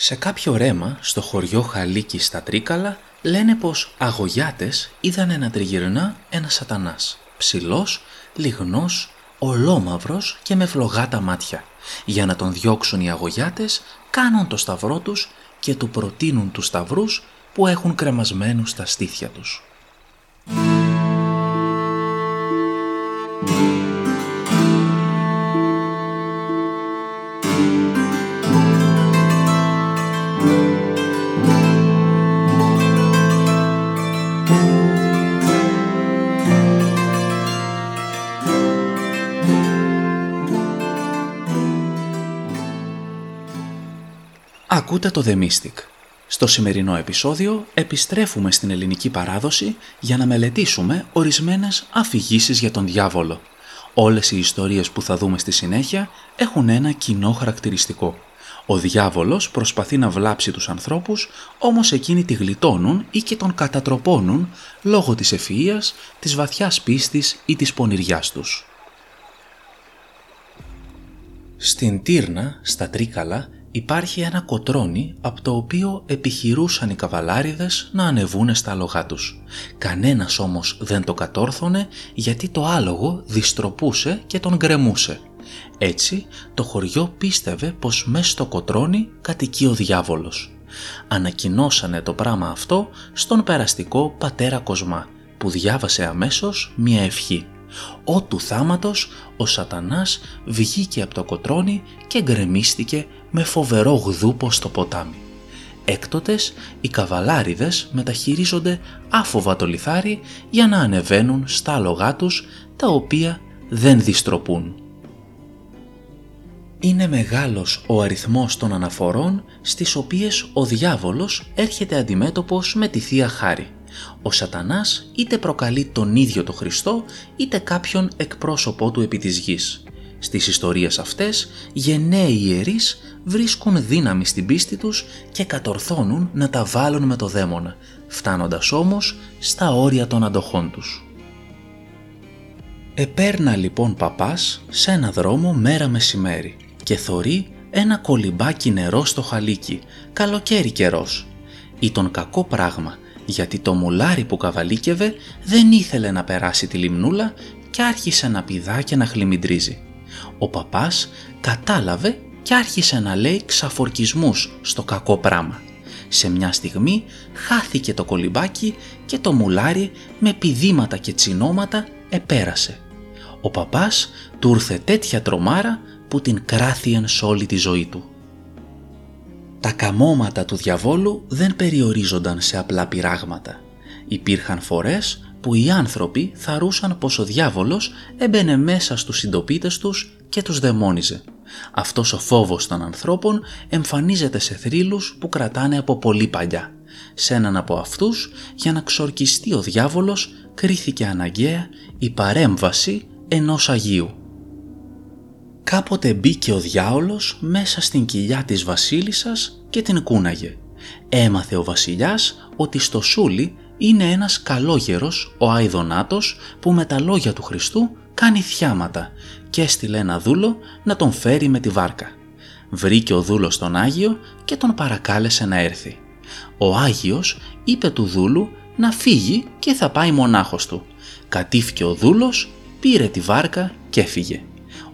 Σε κάποιο ρέμα στο χωριό Χαλίκη στα Τρίκαλα λένε πως αγωγιάτες είδαν να τριγυρνά ένας σατανάς, ψηλός, λιγνός, ολόμαυρος και με φλογάτα μάτια. Για να τον διώξουν οι αγωγιάτες κάνουν το σταυρό τους και του προτείνουν τους σταυρούς που έχουν κρεμασμένους στα στήθια τους. Ακούτε το The Mystic. Στο σημερινό επεισόδιο επιστρέφουμε στην ελληνική παράδοση για να μελετήσουμε ορισμένες αφηγήσεις για τον διάβολο. Όλες οι ιστορίες που θα δούμε στη συνέχεια έχουν ένα κοινό χαρακτηριστικό. Ο διάβολος προσπαθεί να βλάψει τους ανθρώπους, όμως εκείνοι τη γλιτώνουν ή και τον κατατροπώνουν λόγω της ευφυΐας, της βαθιάς πίστης ή της πονηριάς τους. Στην Τύρνα, στα Τρίκαλα, υπάρχει ένα κοτρόνι από το οποίο επιχειρούσαν οι καβαλάριδες να ανεβούνε στα άλογά τους. Κανένας όμως δεν το κατόρθωνε γιατί το άλογο διστροπούσε και τον γκρεμούσε. Έτσι το χωριό πίστευε πως μέσα στο κοτρόνι κατοικεί ο διάβολος. Ανακοινώσανε το πράγμα αυτό στον περαστικό πατέρα Κοσμά που διάβασε αμέσως μία ευχή. Ω του θάματος ο σατανάς βγήκε από το κοτρόνι και γκρεμίστηκε με φοβερό γδούπο στο ποτάμι. Έκτοτες οι καβαλάριδες μεταχειρίζονται άφοβα το λιθάρι για να ανεβαίνουν στα άλογά τους τα οποία δεν διστροπούν. Είναι μεγάλος ο αριθμός των αναφορών στις οποίες ο διάβολος έρχεται αντιμέτωπος με τη Θεία Χάρη. Ο σατανάς είτε προκαλεί τον ίδιο το Χριστό είτε κάποιον εκπρόσωπό του επί της γης. Στις ιστορίες αυτές γενναίοι ιερείς βρίσκουν δύναμη στην πίστη τους και κατορθώνουν να τα βάλουν με το δαίμονα, φτάνοντας όμως στα όρια των αντοχών τους. Επέρνα λοιπόν παπάς σε ένα δρόμο μέρα μεσημέρι και θωρεί ένα κολυμπάκι νερό στο χαλίκι, καλοκαίρι καιρός. Ήταν κακό πράγμα γιατί το μουλάρι που καβαλίκευε δεν ήθελε να περάσει τη λιμνούλα και άρχισε να πηδά και να χλιμιντρίζει. Ο παπάς κατάλαβε και άρχισε να λέει ξαφορκισμούς στο κακό πράμα. Σε μια στιγμή χάθηκε το κολυμπάκι και το μουλάρι με πηδήματα και τσινώματα επέρασε. Ο παπάς του ήρθε τέτοια τρομάρα που την κράθιεν σ' όλη τη ζωή του. Τα καμώματα του διαβόλου δεν περιορίζονταν σε απλά πειράγματα. Υπήρχαν φορές που οι άνθρωποι θαρούσαν πως ο διάβολος έμπαινε μέσα στους συντοπίτες τους και τους δαιμόνιζε. Αυτός ο φόβος των ανθρώπων εμφανίζεται σε θρύλους που κρατάνε από πολύ παλιά. Σε έναν από αυτούς, για να ξορκιστεί ο διάβολος, κρίθηκε αναγκαία η παρέμβαση ενός Αγίου. Κάποτε μπήκε ο διάολος μέσα στην κοιλιά της βασίλισσας και την κούναγε. Έμαθε ο βασιλιάς ότι στο σούλι είναι ένας καλόγερος, ο Αιδονάτος, που με τα λόγια του Χριστού κάνει θιάματα και έστειλε ένα δούλο να τον φέρει με τη βάρκα. Βρήκε ο δούλος τον Άγιο και τον παρακάλεσε να έρθει. Ο Άγιος είπε του δούλου να φύγει και θα πάει μονάχος του. Κατήφηκε ο δούλος, πήρε τη βάρκα και έφυγε.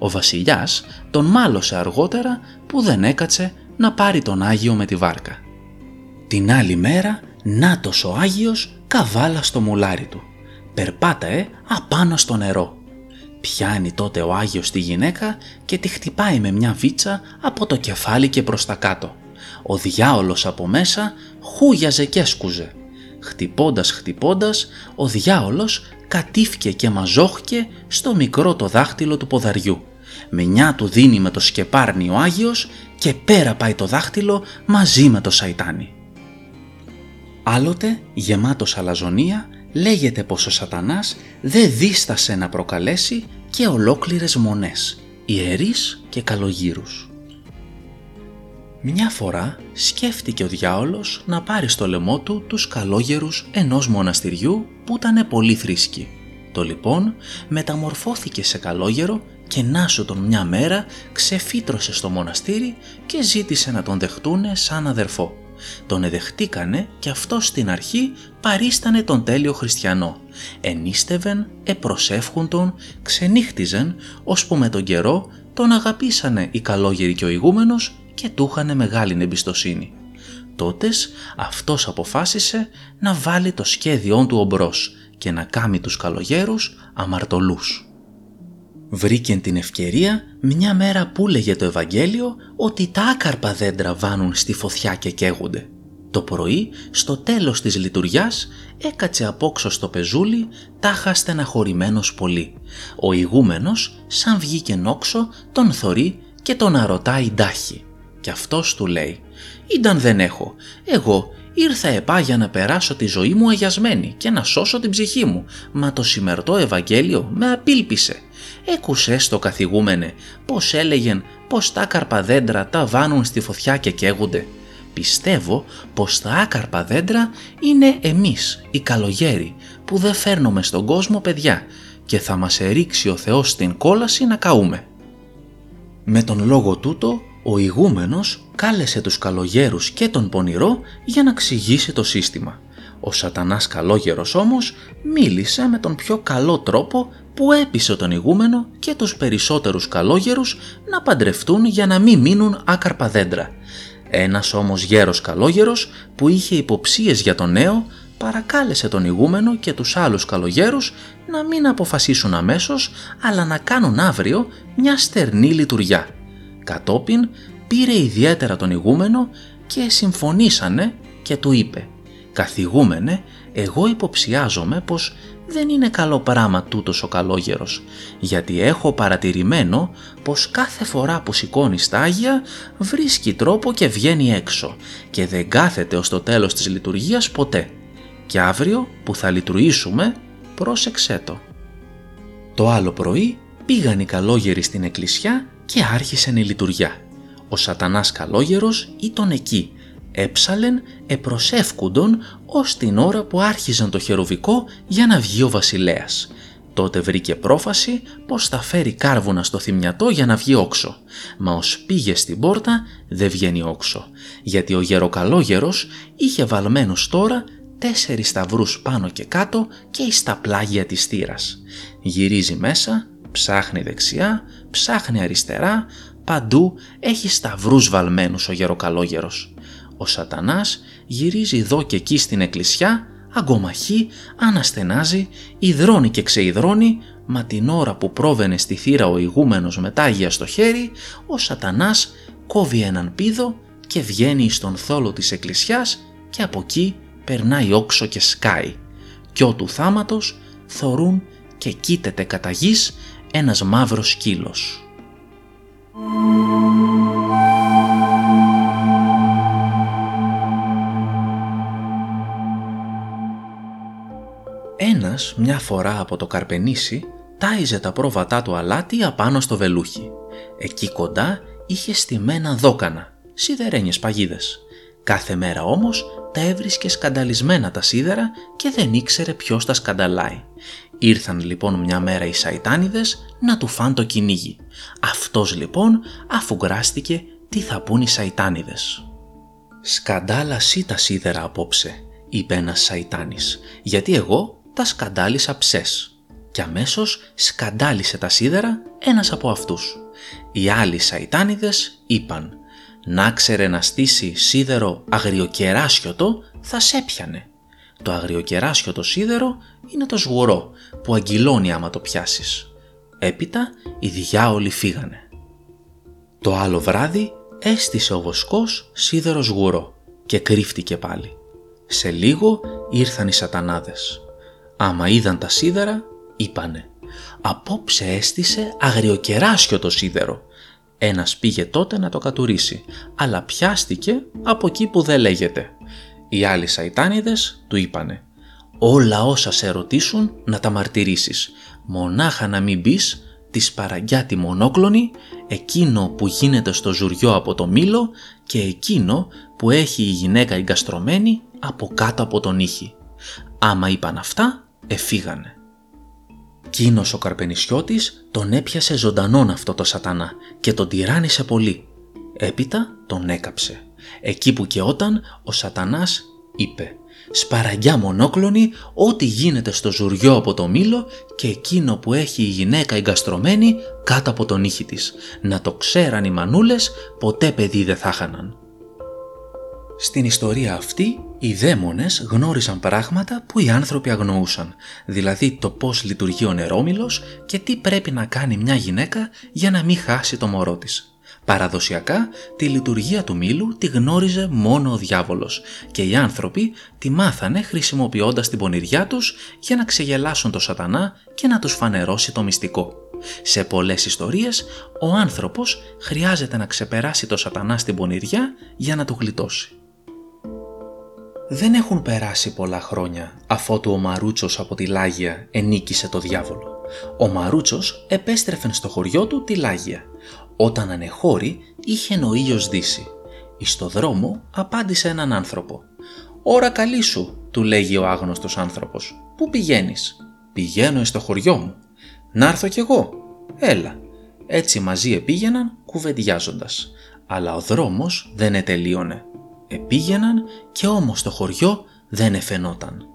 Ο βασιλιάς τον μάλωσε αργότερα που δεν έκατσε να πάρει τον Άγιο με τη βάρκα. Την άλλη μέρα, νάτος ο Άγιος καβάλα στο μουλάρι του. Περπάταε απάνω στο νερό. Πιάνει τότε ο Άγιος τη γυναίκα και τη χτυπάει με μια βίτσα από το κεφάλι και προς τα κάτω. Ο διάολος από μέσα χούγιαζε και έσκουζε. Χτυπώντας χτυπώντας, ο διάολος κατήφκε και μαζόχηκε στο μικρό το δάχτυλο του ποδαριού. Μενιά του δίνει με το σκεπάρνι ο Άγιος και πέρα πάει το δάχτυλο μαζί με το σαϊτάνι. Άλλοτε, γεμάτος αλαζονία, λέγεται πως ο σατανάς δεν δίστασε να προκαλέσει και ολόκληρες μονές, ιερείς και καλογύρους. Μια φορά σκέφτηκε ο διάολος να πάρει στο λαιμό του τους καλόγερους ενός μοναστηριού που ήταν πολύ θρήσκοι. Το λοιπόν μεταμορφώθηκε σε καλόγερο και να σου τον μια μέρα ξεφύτρωσε στο μοναστήρι και ζήτησε να τον δεχτούνε σαν αδερφό. Τον εδεχτήκανε και αυτός στην αρχή παρίστανε τον τέλειο χριστιανό. Ενίστευεν, επροσεύχουν τον, ξενύχτιζεν, ώσπου με τον καιρό τον αγαπήσανε οι καλόγεροι και ο ηγούμενος και του είχαν μεγάλη εμπιστοσύνη. Τότες αυτός αποφάσισε να βάλει το σχέδιόν του ομπρός και να κάμει τους καλογέρους αμαρτωλούς. Βρήκε την ευκαιρία μια μέρα που λέγε το Ευαγγέλιο ότι τα άκαρπα δέντρα βάνουν στη φωτιά και καίγονται. Το πρωί, στο τέλος της λειτουργιάς, έκατσε απόξω στο πεζούλι, τάχα στεναχωρημένος πολύ. Ο ηγούμενος, σαν βγήκε νόξο, τον θωρεί και τον αρωτάει ντάχη. Και αυτός του λέει «Ήταν δεν έχω, εγώ ήρθα επά για να περάσω τη ζωή μου αγιασμένη και να σώσω την ψυχή μου, μα το σημερτό Ευαγγέλιο με απίλπισε. Έκουσες το καθηγούμενε πως έλεγεν πως τα άκαρπα δέντρα τα βάνουν στη φωτιά και καίγονται. Πιστεύω πως τα άκαρπα δέντρα είναι εμείς οι καλογέροι που δεν φέρνουμε στον κόσμο παιδιά και θα μας ερίξει ο Θεός στην κόλαση να καούμε. Με τον λόγο τούτο ο ηγούμενος κάλεσε τους καλογέρους και τον πονηρό για να εξηγήσει το σύστημα. Ο σατανάς καλόγερος όμως μίλησε με τον πιο καλό τρόπο που έπεισε τον ηγούμενο και τους περισσότερους καλόγερους να παντρευτούν για να μην μείνουν άκαρπα δέντρα. Ένας όμως γέρος καλόγερος που είχε υποψίες για τον νέο παρακάλεσε τον ηγούμενο και τους άλλους καλογέρους να μην αποφασίσουν αμέσως αλλά να κάνουν αύριο μια στερνή λειτουργιά. Κατόπιν πήρε ιδιαίτερα τον ηγούμενο και συμφωνήσανε και του είπε «Καθηγούμενε, εγώ υποψιάζομαι πως δεν είναι καλό πράγμα τούτος ο καλόγερος, γιατί έχω παρατηρημένο πως κάθε φορά που σηκώνει στα Άγια βρίσκει τρόπο και βγαίνει έξω και δεν κάθεται ως το τέλος της λειτουργίας ποτέ. Και αύριο που θα λειτουργήσουμε, πρόσεξέ το. Το άλλο πρωί πήγαν οι καλόγεροι στην εκκλησιά και άρχισε η λειτουργιά. Ο σατανάς καλόγερος ήταν εκεί έψαλεν επροσεύκουντον ως την ώρα που άρχιζαν το χερουβικό για να βγει ο βασιλέας. Τότε βρήκε πρόφαση πως θα φέρει κάρβουνα στο θυμιατό για να βγει όξο. Μα ως πήγε στην πόρτα δεν βγαίνει όξο, γιατί ο γεροκαλόγερος είχε βαλμένους τώρα τέσσερις σταυρούς πάνω και κάτω και στα πλάγια της θύρας. Γυρίζει μέσα, ψάχνει δεξιά, ψάχνει αριστερά, παντού έχει σταυρούς βαλμένους ο γεροκαλόγερος. Ο σατανάς γυρίζει εδώ και εκεί στην εκκλησιά, αγκομαχεί, αναστενάζει, υδρώνει και ξεϊδρώνει, μα την ώρα που πρόβαινε στη θύρα ο ηγούμενος με τάγια στο χέρι, ο σατανάς κόβει έναν πίδο και βγαίνει στον θόλο της εκκλησιάς και από εκεί περνάει όξο και σκάει. Κι του θάματος θορούν και κοίταται κατά γης ένας μαύρος σκύλος. Ένας μια φορά από το Καρπενήσι τάιζε τα πρόβατά του αλάτι απάνω στο βελούχι. Εκεί κοντά είχε στημένα δόκανα, σιδερένιες παγίδες. Κάθε μέρα όμως τα έβρισκε σκανταλισμένα τα σίδερα και δεν ήξερε ποιος τα σκανταλάει. Ήρθαν λοιπόν μια μέρα οι σαϊτάνιδες να του φάν το κυνήγι. Αυτός λοιπόν αφού γράστηκε τι θα πούν οι σαϊτάνιδες. «Σκαντάλασή τα σίδερα απόψε», είπε ένας σαϊτάνης, «γιατί εγώ τα σκαντάλισα ψες και αμέσως σκαντάλισε τα σίδερα ένας από αυτούς. Οι άλλοι σαϊτάνιδες είπαν «Να ξέρε να στήσει σίδερο αγριοκεράσιωτο θα σε έπιανε». Το αγριοκεράσιωτο σίδερο είναι το σγουρό που αγγυλώνει άμα το πιάσεις. Έπειτα οι διάολοι φύγανε. Το άλλο βράδυ έστησε ο βοσκός σίδερο σγουρό και κρύφτηκε πάλι. Σε λίγο ήρθαν οι σατανάδες. Άμα είδαν τα σίδερα, είπανε «Απόψε έστησε αγριοκεράσιο το σίδερο». Ένας πήγε τότε να το κατουρίσει, αλλά πιάστηκε από εκεί που δεν λέγεται. Οι άλλοι σαϊτάνιδες του είπανε «Όλα όσα σε ρωτήσουν να τα μαρτυρήσεις, μονάχα να μην μπει της σπαραγγιά τη μονόκλονη, εκείνο που γίνεται στο ζουριό από το μήλο και εκείνο που έχει η γυναίκα εγκαστρωμένη από κάτω από τον ήχη. Άμα είπαν αυτά, εφήγανε. Εκείνος ο Καρπενισιώτης τον έπιασε ζωντανόν αυτό το σατανά και τον τυράννησε πολύ. Έπειτα τον έκαψε. Εκεί που και όταν ο σατανάς είπε «Σπαραγιά μονόκλονη, ό,τι γίνεται στο ζουριό από το μήλο και εκείνο που έχει η γυναίκα εγκαστρωμένη κάτω από τον ήχη της. Να το ξέραν οι μανούλες, ποτέ παιδί δεν θα χάναν». Στην ιστορία αυτή, οι δαίμονες γνώρισαν πράγματα που οι άνθρωποι αγνοούσαν, δηλαδή το πώς λειτουργεί ο νερόμυλος και τι πρέπει να κάνει μια γυναίκα για να μην χάσει το μωρό της. Παραδοσιακά, τη λειτουργία του μήλου τη γνώριζε μόνο ο διάβολος και οι άνθρωποι τη μάθανε χρησιμοποιώντας την πονηριά τους για να ξεγελάσουν το σατανά και να τους φανερώσει το μυστικό. Σε πολλές ιστορίες, ο άνθρωπος χρειάζεται να ξεπεράσει το σατανά στην πονηριά για να του γλιτώσει. Δεν έχουν περάσει πολλά χρόνια αφότου ο Μαρούτσος από τη Λάγια ενίκησε το διάβολο. Ο Μαρούτσος επέστρεφε στο χωριό του τη Λάγια. Όταν ανεχώρη είχε ο ήλιος δύσει. Εις το δρόμο απάντησε έναν άνθρωπο. «Ωρα καλή σου», του λέγει ο άγνωστος άνθρωπος. «Πού πηγαίνεις» «Πηγαίνω στο χωριό μου». «Να έρθω κι εγώ» «Έλα». Έτσι μαζί επήγαιναν κουβεντιάζοντας. Αλλά ο δρόμος δεν ετελείωνε. Επήγαιναν και όμως το χωριό δεν εφαινόταν.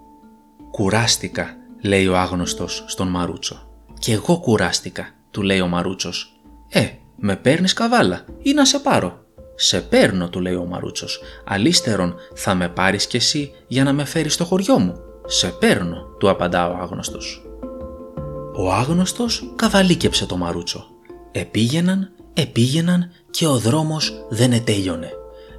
«Κουράστηκα», λέει ο άγνωστος στον Μαρούτσο. «Κι εγώ κουράστηκα», του λέει ο Μαρούτσος. «Ε, με παίρνεις καβάλα ή να σε πάρω». «Σε παίρνω», του λέει ο Μαρούτσος. «Αλίστερον θα με πάρεις κι εσύ για να με φέρεις στο χωριό μου». «Σε παίρνω», του απαντά ο άγνωστος. Ο άγνωστος καβαλίκεψε το Μαρούτσο. Επήγαιναν, επήγαιναν και ο δρόμος δεν ετέλειωνε.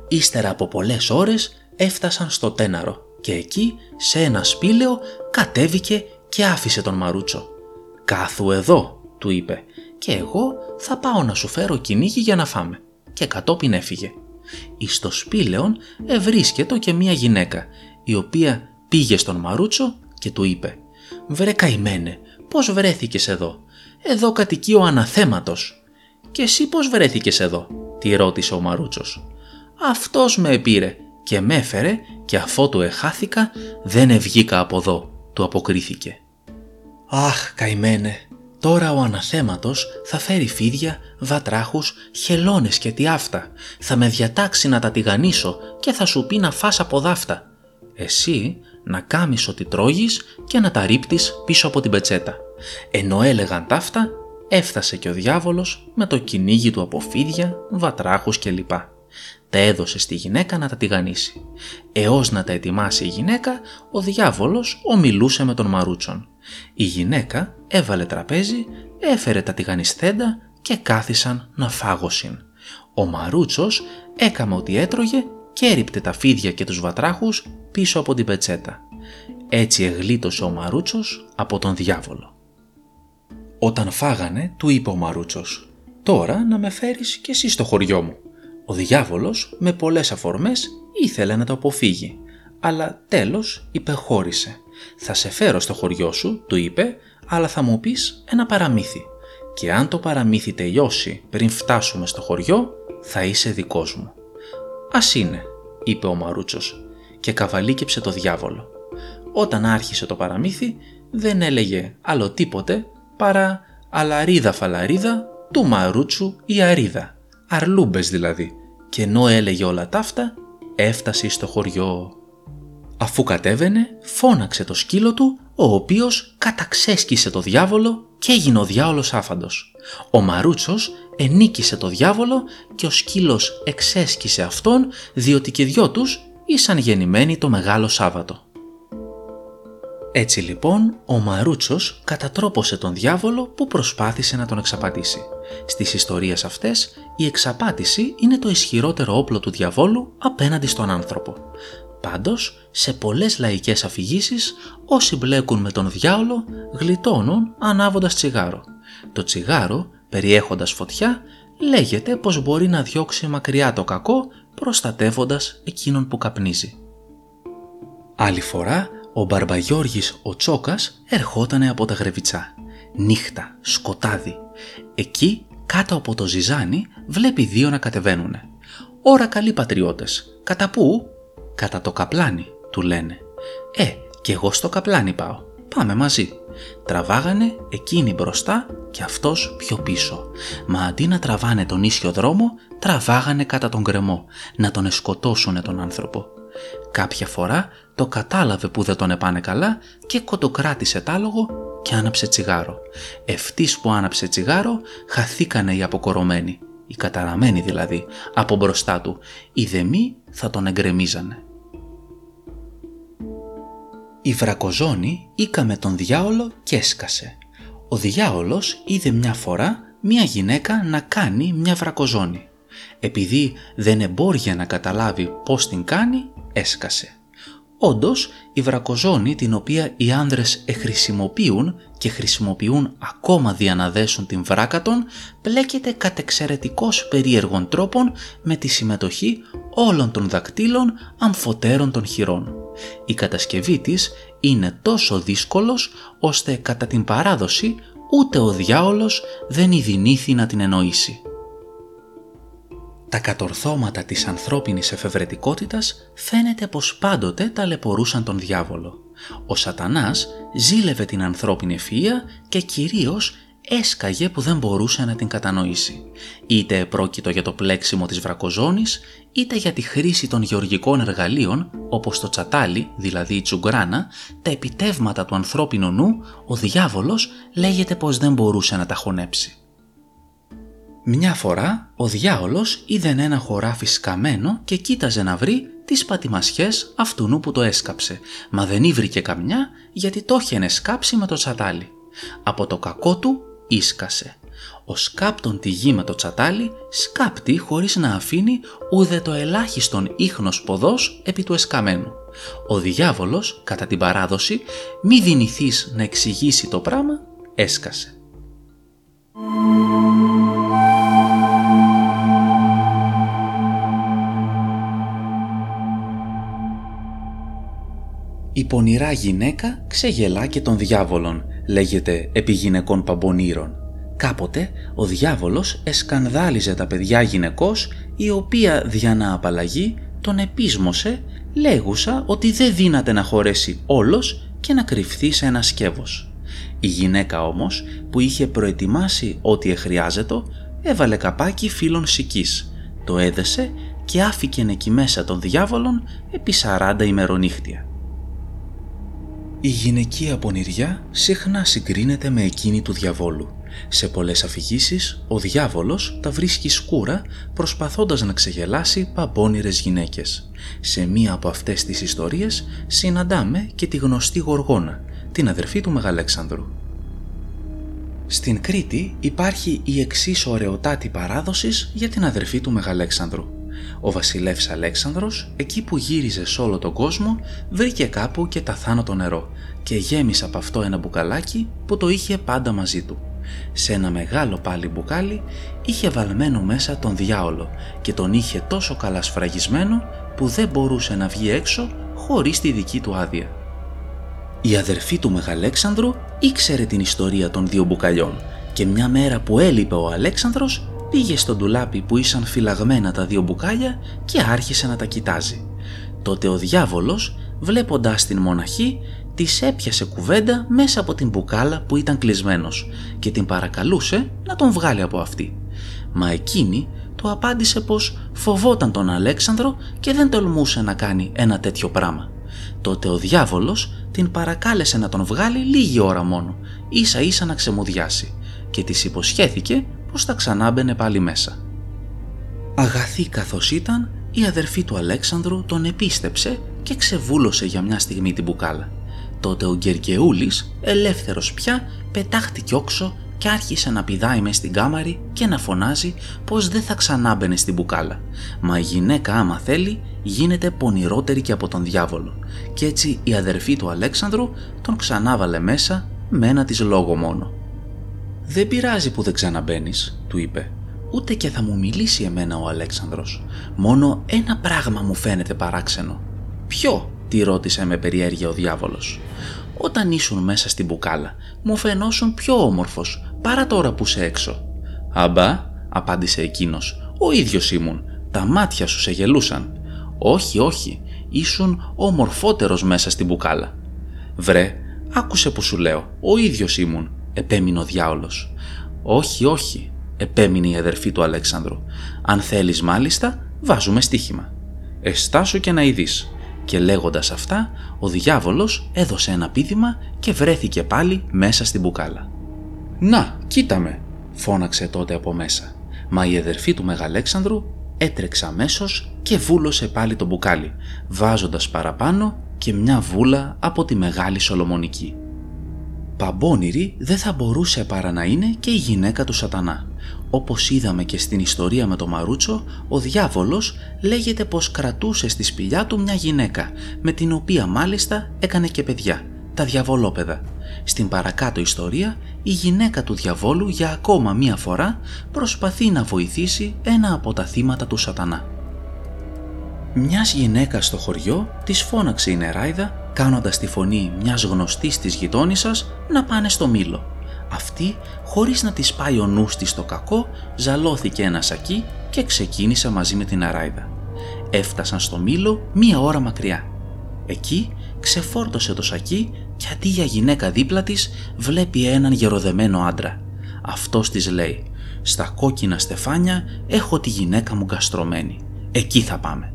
Ύστερα από πολλές ώρες έφτασαν στο τέναρο και εκεί σε ένα σπήλαιο κατέβηκε και άφησε τον Μαρούτσο. «Κάθου εδώ», του είπε, «και εγώ θα πάω να σου φέρω κυνήγι για να φάμε» και κατόπιν έφυγε. Εις το σπήλαιον ευρίσκετο και μία γυναίκα, η οποία πήγε στον Μαρούτσο και του είπε «Βρε καημένε, πώς βρέθηκες εδώ, εδώ κατοικεί ο αναθέματος». «Και εσύ πώς βρέθηκες εδώ» τη ρώτησε ο Μαρούτσος. «Αυτός με επήρε και με έφερε και αφότου εχάθηκα δεν ευγήκα από εδώ», του αποκρίθηκε. «Αχ, καημένε, τώρα ο αναθέματος θα φέρει φίδια, βατράχους, χελώνες και τι αυτά. Θα με διατάξει να τα τηγανίσω και θα σου πει να φας από δάφτα. Εσύ να κάμεις ό,τι τρώγεις και να τα ρίπτεις πίσω από την πετσέτα». Ενώ έλεγαν ταύτα, έφτασε και ο διάβολος με το κυνήγι του από φίδια, βατράχους κλπ τα έδωσε στη γυναίκα να τα τηγανίσει. Εώς να τα ετοιμάσει η γυναίκα, ο διάβολος ομιλούσε με τον Μαρούτσον. Η γυναίκα έβαλε τραπέζι, έφερε τα τηγανισθέντα και κάθισαν να φάγωσιν. Ο Μαρούτσος έκαμε ότι έτρωγε και έριπτε τα φίδια και τους βατράχους πίσω από την πετσέτα. Έτσι εγλίτωσε ο Μαρούτσος από τον διάβολο. Όταν φάγανε, του είπε ο Μαρούτσος «Τώρα να με φέρεις και εσύ στο χωριό μου». Ο διάβολος με πολλές αφορμές ήθελε να το αποφύγει, αλλά τέλος υπεχώρησε. «Θα σε φέρω στο χωριό σου», του είπε, «αλλά θα μου πεις ένα παραμύθι και αν το παραμύθι τελειώσει πριν φτάσουμε στο χωριό, θα είσαι δικός μου». «Ας είναι», είπε ο Μαρούτσος και καβαλίκεψε το διάβολο. Όταν άρχισε το παραμύθι δεν έλεγε άλλο τίποτε παρά «αλαρίδα φαλαρίδα του Μαρούτσου η αρίδα» αρλούμπες δηλαδή, και ενώ έλεγε όλα ταύτα, έφτασε στο χωριό. Αφού κατέβαινε, φώναξε το σκύλο του, ο οποίος καταξέσκησε το διάβολο και έγινε ο διάολος άφαντος. Ο Μαρούτσος ενίκησε το διάβολο και ο σκύλος εξέσκησε αυτόν, διότι και δυο τους ήσαν γεννημένοι το Μεγάλο Σάββατο. Έτσι λοιπόν ο Μαρούτσος κατατρόπωσε τον διάβολο που προσπάθησε να τον εξαπατήσει. Στις ιστορίες αυτές η εξαπάτηση είναι το ισχυρότερο όπλο του διαβόλου απέναντι στον άνθρωπο. Πάντως, σε πολλές λαϊκές αφηγήσεις, όσοι μπλέκουν με τον διάολο γλιτώνουν ανάβοντας τσιγάρο. Το τσιγάρο, περιέχοντας φωτιά, λέγεται πως μπορεί να διώξει μακριά το κακό προστατεύοντας εκείνον που καπνίζει. Άλλη φορά ο Μπαρμπαγιώργης ο Τσόκας ερχότανε από τα Γρεβιτσά. Νύχτα, σκοτάδι. Εκεί, κάτω από το ζυζάνι, βλέπει δύο να κατεβαίνουνε. «Ωρα καλοί πατριώτες. Κατά πού;» «Κατά το καπλάνι», του λένε. «Ε, κι εγώ στο καπλάνι πάω. Πάμε μαζί». Τραβάγανε εκείνη μπροστά και αυτός πιο πίσω. Μα αντί να τραβάνε τον ίσιο δρόμο, τραβάγανε κατά τον κρεμό, να τον εσκοτώσουνε τον άνθρωπο. Κάποια φορά το κατάλαβε που δεν τον επάνε καλά και κοντοκράτησε τάλογο και άναψε τσιγάρο. Ευτής που άναψε τσιγάρο χαθήκανε οι αποκορωμένοι, οι καταραμένοι δηλαδή, από μπροστά του. Οι δεμοί θα τον εγκρεμίζανε. Η βρακοζώνη ήκαμε τον διάολο και έσκασε. Ο διάολος είδε μια φορά μια γυναίκα να κάνει μια βρακοζώνη. Επειδή δεν εμπόρια να καταλάβει πώς την κάνει, έσκασε. Όντως, η βρακοζώνη την οποία οι άνδρες εχρησιμοποιούν και χρησιμοποιούν ακόμα δια να δέσουν την βράκα των, πλέκεται κατ' εξαιρετικώς περίεργων τρόπων με τη συμμετοχή όλων των δακτύλων αμφωτέρων των χειρών. Η κατασκευή της είναι τόσο δύσκολος ώστε κατά την παράδοση ούτε ο διάολος δεν ειδηνήθη να την εννοήσει. Τα κατορθώματα της ανθρώπινης εφευρετικότητας φαίνεται πως πάντοτε ταλαιπωρούσαν τον διάβολο. Ο σατανάς ζήλευε την ανθρώπινη ευφυΐα και κυρίως έσκαγε που δεν μπορούσε να την κατανοήσει. Είτε πρόκειτο για το πλέξιμο της βρακοζώνης, είτε για τη χρήση των γεωργικών εργαλείων, όπως το τσατάλι, δηλαδή η τσουγκράνα, τα επιτεύγματα του ανθρώπινου νου, ο διάβολος λέγεται πως δεν μπορούσε να τα χωνέψει. Μια φορά ο διάολος είδε ένα χωράφι σκαμμένο και κοίταζε να βρει τις πατημασιές αυτού που το έσκαψε, μα δεν ήβρηκε καμιά γιατί το είχε σκάψει με το τσατάλι. Από το κακό του ίσκασε. Ο σκάπτον τη γη με το τσατάλι σκάπτει χωρίς να αφήνει ούτε το ελάχιστον ίχνος ποδός επί του εσκαμένου. Ο διάβολος, κατά την παράδοση, μη δυνηθείς να εξηγήσει το πράγμα, έσκασε. Η πονηρά γυναίκα ξεγελά και των διάβολων, λέγεται επί γυναικών παμπονήρων. Κάποτε ο διάβολος εσκανδάλιζε τα παιδιά γυναικός η οποία δια να απαλλαγεί τον επίσμωσε λέγουσα ότι δεν δύναται να χωρέσει όλος και να κρυφθεί σε ένα σκεύος. Η γυναίκα όμως που είχε προετοιμάσει ό,τι εχρειάζεται έβαλε καπάκι φίλων σικής, το έδεσε και άφηκε εκεί μέσα των διάβολων επί 40 ημερονύχτια. Η γυναικεία πονηριά συχνά συγκρίνεται με εκείνη του διαβόλου. Σε πολλές αφηγήσεις, ο διάβολος τα βρίσκει σκούρα προσπαθώντας να ξεγελάσει παμπώνηρες γυναίκες. Σε μία από αυτές τις ιστορίες συναντάμε και τη γνωστή Γοργόνα, την αδερφή του Μεγαλέξανδρου. Στην Κρήτη υπάρχει η εξής ωραιοτάτη παράδοσης για την αδερφή του Μεγαλέξανδρου. Ο βασιλεύς Αλέξανδρος, εκεί που γύριζε σε όλο τον κόσμο, βρήκε κάπου και τα θάνατο νερό και γέμισε από αυτό ένα μπουκαλάκι που το είχε πάντα μαζί του. Σε ένα μεγάλο πάλι μπουκάλι είχε βαλμένο μέσα τον διάολο και τον είχε τόσο καλά σφραγισμένο που δεν μπορούσε να βγει έξω χωρίς τη δική του άδεια. Η αδερφή του Μεγαλέξανδρου ήξερε την ιστορία των δύο μπουκαλιών και μια μέρα που έλειπε ο Αλέξανδρος πήγε στο ντουλάπι που ήσαν φυλαγμένα τα δύο μπουκάλια και άρχισε να τα κοιτάζει. Τότε ο διάβολος, βλέποντάς την μοναχή, της έπιασε κουβέντα μέσα από την μπουκάλα που ήταν κλεισμένος και την παρακαλούσε να τον βγάλει από αυτή. Μα εκείνη του απάντησε πως φοβόταν τον Αλέξανδρο και δεν τολμούσε να κάνει ένα τέτοιο πράγμα. Τότε ο διάβολος την παρακάλεσε να τον βγάλει λίγη ώρα μόνο, ίσα ίσα να ξεμουδιάσει και της υποσχέθηκε πως θα ξανάμπαινε πάλι μέσα. Αγαθή καθώς ήταν, η αδερφή του Αλέξανδρου τον επίστεψε και ξεβούλωσε για μια στιγμή την μπουκάλα. Τότε ο Γκερκεούλης, ελεύθερος πια, πετάχτηκε όξω και άρχισε να πηδάει μες στην κάμαρη και να φωνάζει πως δεν θα ξανάμπαινε στην μπουκάλα. Μα η γυναίκα άμα θέλει γίνεται πονηρότερη και από τον διάβολο και έτσι η αδερφή του Αλέξανδρου τον ξανάβαλε μέσα με ένα της λόγο μόνο. «Δεν πειράζει που δεν ξαναμπαίνεις, του είπε. «Ούτε και θα μου μιλήσει εμένα ο Αλέξανδρος. Μόνο ένα πράγμα μου φαίνεται παράξενο». «Ποιο» τη ρώτησε με περιέργεια ο διάβολος. «Όταν ήσουν μέσα στην μπουκάλα, μου φαινόσουν πιο όμορφος παρά τώρα που σε έξω». «Αμπά», απάντησε εκείνος, «ο ίδιος ήμουν. Τα μάτια σου σε γελούσαν». «Όχι, όχι, ήσουν ομορφότερος μέσα στην μπουκάλα». «Βρε, Άκουσε που σου λέω, ο ίδιος ήμουν, επέμεινε ο διάολος. Όχι, όχι, επέμεινε η αδερφή του Αλέξανδρου. Αν θέλεις μάλιστα, βάζουμε στοίχημα. Εστάσου και να ειδείς. Και λέγοντας αυτά, ο διάβολος έδωσε ένα πίδημα και βρέθηκε πάλι μέσα στην μπουκάλα. «Να, κοίτα με», φώναξε τότε από μέσα. Μα η αδερφή του Μεγαλέξανδρου έτρεξε αμέσως και βούλωσε πάλι το μπουκάλι, βάζοντας παραπάνω και μια βούλα από τη Μεγάλη Σολομονική. Παμπώνηρη δεν θα μπορούσε παρά να είναι και η γυναίκα του σατανά. Όπως είδαμε και στην ιστορία με το Μαρούτσο, ο διάβολος λέγεται πως κρατούσε στη σπηλιά του μια γυναίκα, με την οποία μάλιστα έκανε και παιδιά, τα διαβολόπαιδα. Στην παρακάτω ιστορία, η γυναίκα του διαβόλου για ακόμα μία φορά προσπαθεί να βοηθήσει ένα από τα θύματα του σατανά. Μιας γυναίκας στο χωριό της φώναξε η νεράιδα κάνοντας τη φωνή μιας γνωστής της γειτόνισσας να πάνε στο μήλο. Αυτή, χωρίς να της πάει ο νους της στο κακό, ζαλώθηκε ένα σακί και ξεκίνησε μαζί με την αράιδα. Έφτασαν στο μήλο μία ώρα μακριά. Εκεί ξεφόρτωσε το σακί και αντί για γυναίκα δίπλα της βλέπει έναν γεροδεμένο άντρα. Αυτός της λέει «Στα κόκκινα στεφάνια έχω τη γυναίκα μου καστρωμένη. Εκεί θα πάμε».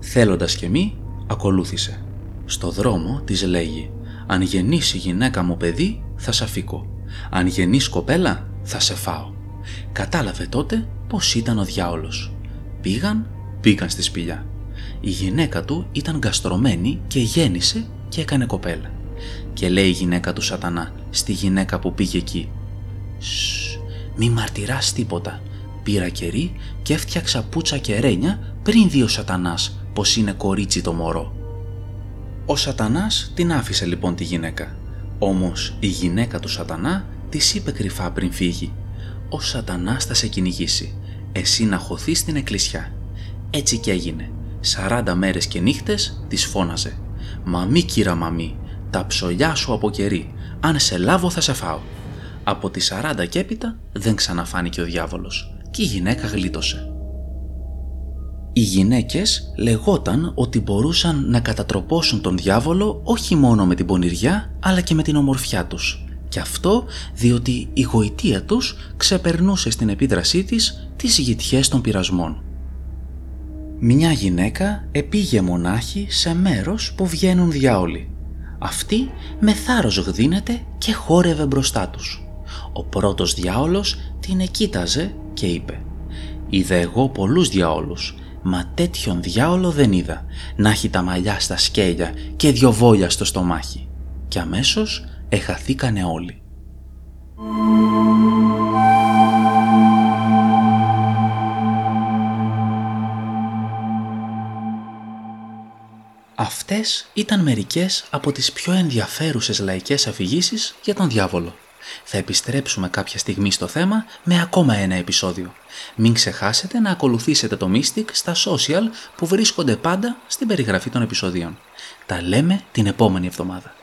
Θέλοντας και μη, ακολούθησε. Στο δρόμο της λέγει «Αν γεννήσει η γυναίκα μου παιδί, θα σε αφήκω. Αν γεννείς κοπέλα, θα σε φάω». Κατάλαβε τότε πως ήταν ο διάολος. Πήγαν, πήγαν στη σπηλιά. Η γυναίκα του ήταν καστρωμένη και γέννησε και έκανε κοπέλα. Και λέει η γυναίκα του σατανά στη γυναίκα που πήγε εκεί «Σσ, μη μαρτυράς τίποτα. Πήρα κερί και έφτιαξα πούτσα και ρένια πριν δει ο σατανάς πως είναι κορίτσι το μωρό». Ο σατανάς την άφησε λοιπόν τη γυναίκα. Όμως η γυναίκα του σατανά της είπε κρυφά πριν φύγει «Ο σατανάς θα σε κυνηγήσει, εσύ να χωθείς στην εκκλησιά». Έτσι και έγινε. Σαράντα μέρες και νύχτες της φώναζε «Μαμή κύρα μαμή, τα ψωλιά σου από κερί, αν σε λάβω θα σε φάω». Από τις 40 και έπειτα δεν ξαναφάνηκε ο διάβολος και η γυναίκα γλίτωσε. Οι γυναίκες λεγόταν ότι μπορούσαν να κατατροπώσουν τον διάβολο όχι μόνο με την πονηριά αλλά και με την ομορφιά τους. Και αυτό διότι η γοητεία τους ξεπερνούσε στην επίδρασή της τις γητιές των πειρασμών. Μια γυναίκα επήγε μονάχη σε μέρος που βγαίνουν διάολοι. Αυτή με θάρρος γδίνεται και χόρευε μπροστά τους. Ο πρώτος διάολος την εκείταζε και είπε «Είδα εγώ πολλούς διάολους, μα τέτοιον διάολο δεν είδα, να έχει τα μαλλιά στα σκέλια και δυο βόλια στο στομάχι». Και αμέσως εχαθήκανε όλοι. Αυτές ήταν μερικές από τις πιο ενδιαφέρουσες λαϊκές αφηγήσεις για τον διάβολο. Θα επιστρέψουμε κάποια στιγμή στο θέμα με ακόμα ένα επεισόδιο. Μην ξεχάσετε να ακολουθήσετε το Mystic στα social που βρίσκονται πάντα στην περιγραφή των επεισοδίων. Τα λέμε την επόμενη εβδομάδα.